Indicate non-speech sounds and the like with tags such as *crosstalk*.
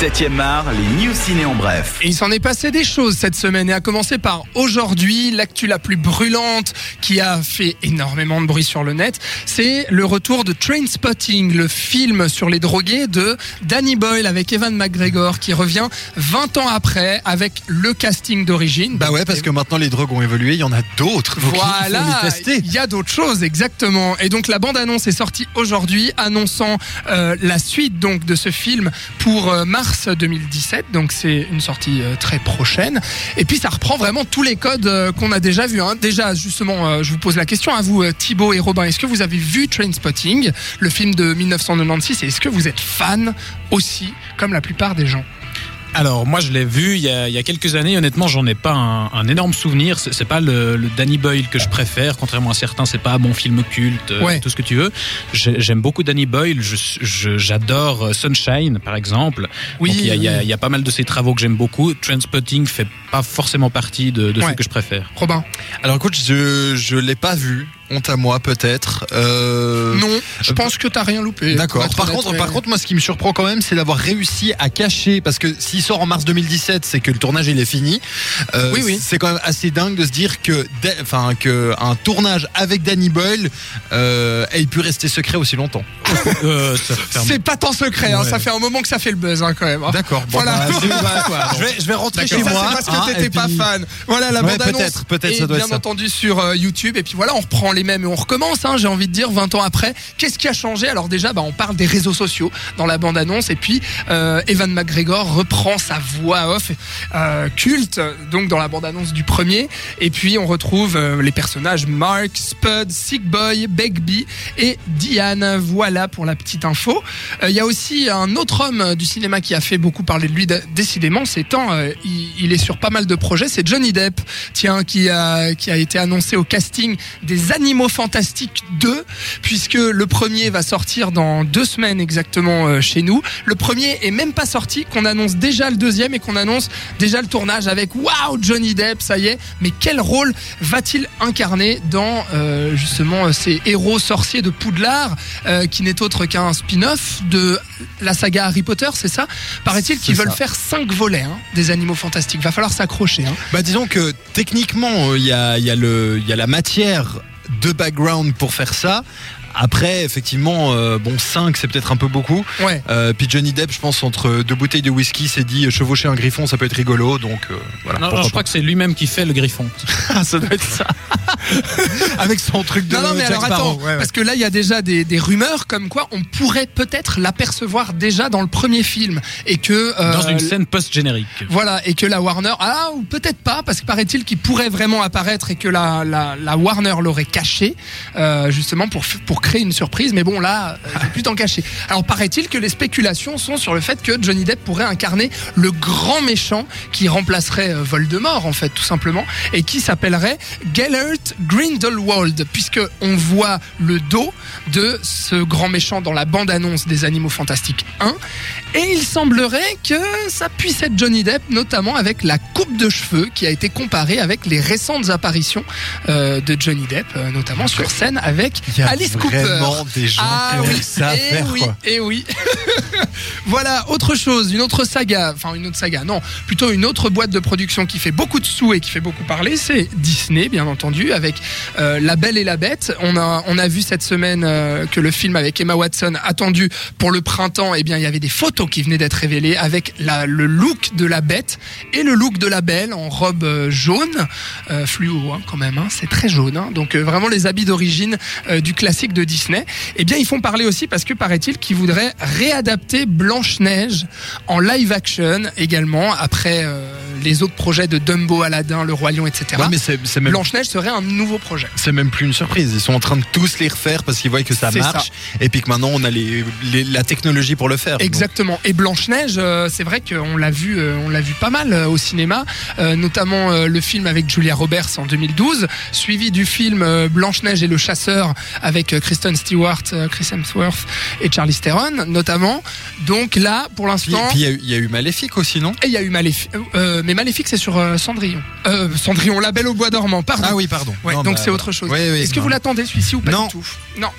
7e art, les news ciné en bref. Et il s'en est passé des choses cette semaine et à commencer par aujourd'hui, l'actu la plus brûlante qui a fait énormément de bruit sur le net, c'est le retour de Trainspotting, le film sur les drogués de Danny Boyle avec Evan McGregor qui revient 20 ans après avec le casting d'origine. Bah ouais, parce que maintenant les drogues ont évolué, il y en a d'autres. Voilà, il y a d'autres choses exactement. Et donc la bande-annonce est sortie aujourd'hui, annonçant euh, la suite donc de ce film pour euh, mars 2017. Donc c'est une sortie euh, très prochaine. Et puis ça reprend vraiment tous les codes euh, qu'on a déjà vus. hein. Déjà justement, euh, je vous pose la question à vous, Thibaut et Robin. Est-ce que vous avez vu Trainspotting, le film de 1996, et est-ce que vous êtes fan aussi, comme la plupart des gens? Alors moi je l'ai vu il y, a, il y a quelques années. Honnêtement, j'en ai pas un, un énorme souvenir. C'est pas le, le Danny Boyle que je préfère. Contrairement à certains, c'est pas mon film culte, euh, Ouais. tout ce que tu veux. J'ai- J'aime beaucoup Danny Boyle. J'adore euh, Sunshine, par exemple. Oui, Donc, il y, a- il y a- oui. il y a pas mal de ses travaux que j'aime beaucoup. Transpotting fait pas forcément partie de, de Ouais. ceux que je préfère. Robin Alors écoute, je je l'ai pas vu. Honte à moi peut-être. Euh, Non, je pense que t'as rien loupé. D'accord. Par honnête, contre, mais- par contre, moi, ce qui me surprend quand même, c'est d'avoir réussi à cacher, parce que s'il sort en mars 2017, c'est que le tournage il est fini. Euh, Oui, oui. C'est quand même assez dingue de se dire que, enfin, que un tournage avec Danny Boyle euh, ait pu rester secret aussi longtemps. *laughs* Euh, C'est pas tant secret, hein, ça fait un moment que ça fait le buzz hein, quand même. hein. D'accord. Bon, Voilà. bah, bah, quoi. *laughs* je vais, je vais rentrer chez Ça, moi. c'est parce que hein, t'étais et pas puis- fan. Voilà la Ouais, bande annonce. peut-être, peut-être, est ça doit bien ça. entendu sur euh, YouTube. Et puis voilà, on reprend les mêmes et on recommence. Hein, J'ai envie de dire 20 ans après. Qu'est-ce qui a changé? Alors déjà, bah, on parle des réseaux sociaux dans la bande annonce. Et puis euh, Evan McGregor reprend sa voix off euh, culte donc dans la bande annonce du premier. Et puis on retrouve euh, les personnages Mark, Spud, Sick Boy, Begbie et Diane. Voilà pour la petite info. Il y a aussi un autre homme du cinéma qui a fait beaucoup parler de lui décidément ces temps. il, il est sur pas mal de projets. C'est Johnny Depp, tiens, qui a, qui a été annoncé au casting des Animaux Fantastiques 2, puisque le premier va sortir dans deux semaines exactement euh, chez nous. Le premier est même pas sorti, qu'on annonce déjà le deuxième et qu'on annonce déjà le tournage avec waouh Johnny Depp, ça y est. Mais quel rôle va-t-il incarner dans euh, justement euh, ces héros sorciers de Poudlard, euh, qui n'est autre qu'un spin-off de la saga Harry Potter, c'est ça? Paraît-il qu'ils veulent faire cinq volets hein, des animaux fantastiques. Va falloir s'accrocher. Hein. Bah disons que techniquement, euh, il y a, il y, a le- il y a la matière de background pour faire ça. Après, effectivement, euh, bon, 5 c'est peut-être un peu beaucoup. Ouais. Euh, puis Johnny Depp, je pense, entre deux bouteilles de whisky, s'est dit euh, chevaucher un griffon, ça peut être rigolo. Donc euh, voilà. Non, non, je crois que c'est lui-même qui fait le griffon. pas. *laughs* ça doit être ça. *laughs* Avec son truc de Non, non, mais Jack alors Sparrow. attends, Ouais, ouais. parce que là, il y a déjà des, des rumeurs comme quoi on pourrait peut-être l'apercevoir déjà dans le premier film et que euh, Dans une scène post-générique. Voilà, et que la Warner, ah, ou peut-être pas, parce que paraît-il qu'il pourrait vraiment apparaître et que la, la, la Warner l'aurait caché, euh, justement pour, f- pour créer une surprise. Mais bon, là, euh, je vais plus t'en cacher. Alors, paraît-il que les spéculations sont sur le fait que Johnny Depp pourrait incarner le grand méchant qui remplacerait euh, Voldemort, en fait, tout simplement, et qui s'appellerait Gellert Grindelwald, puisque on voit le dos de ce grand méchant dans la bande-annonce des Animaux Fantastiques 1. Et il semblerait que ça puisse être Johnny Depp, notamment avec la coupe de cheveux qui a été comparée avec les récentes apparitions euh, de Johnny Depp, euh, notamment sur scène avec Alice Cooper. Vraiment des gens Ah qui oui, ça et faire, oui, quoi. et oui. *laughs* voilà, autre chose, une autre saga, enfin une autre saga, non, plutôt une autre boîte de production qui fait beaucoup de sous et qui fait beaucoup parler, c'est Disney, bien entendu, avec euh, La Belle et la Bête. On a, on a vu cette semaine euh, que le film avec Emma Watson, attendu pour le printemps, eh bien, il y avait des photos qui venaient d'être révélées avec la, le look de la Bête et le look de la Belle en robe euh, jaune, fluo hein, quand même, hein, c'est très jaune. hein. donc vraiment les habits d'origine du classique de Disney. Eh bien, ils font parler aussi parce que paraît-il qu'ils voudraient réadapter Blanche-Neige en live action également après euh, les autres projets de Dumbo, Aladdin, Le Roi Lion, etc. Ouais, même Blanche-Neige serait un nouveau projet. c'est même plus une surprise. Ils sont en train de tous les refaire parce qu'ils voient que ça marche et puis que maintenant on a les, les- la technologie pour le faire. Donc, Exactement. Et Blanche Neige, euh, c'est vrai qu'on l'a vu, euh, on l'a vu pas mal euh, au cinéma, notamment le film avec Julia Roberts en 2012, suivi du film Blanche Neige et le chasseur avec Kristen Stewart, Chris Hemsworth et Charlize Theron, notamment. Donc là, pour l'instant. puis il y, a eu- il y a eu Maléfique aussi, non? Et il y a eu Maléfique. Euh, mais Maléfique, c'est sur euh, Cendrillon. Euh, Cendrillon, La Belle au Bois dormant, pardon. Ah oui, pardon. Ouais, Non, donc bah, c'est autre chose. Oui, oui, Est-ce que non. vous l'attendez celui-ci ou pas Non. du tout? Non.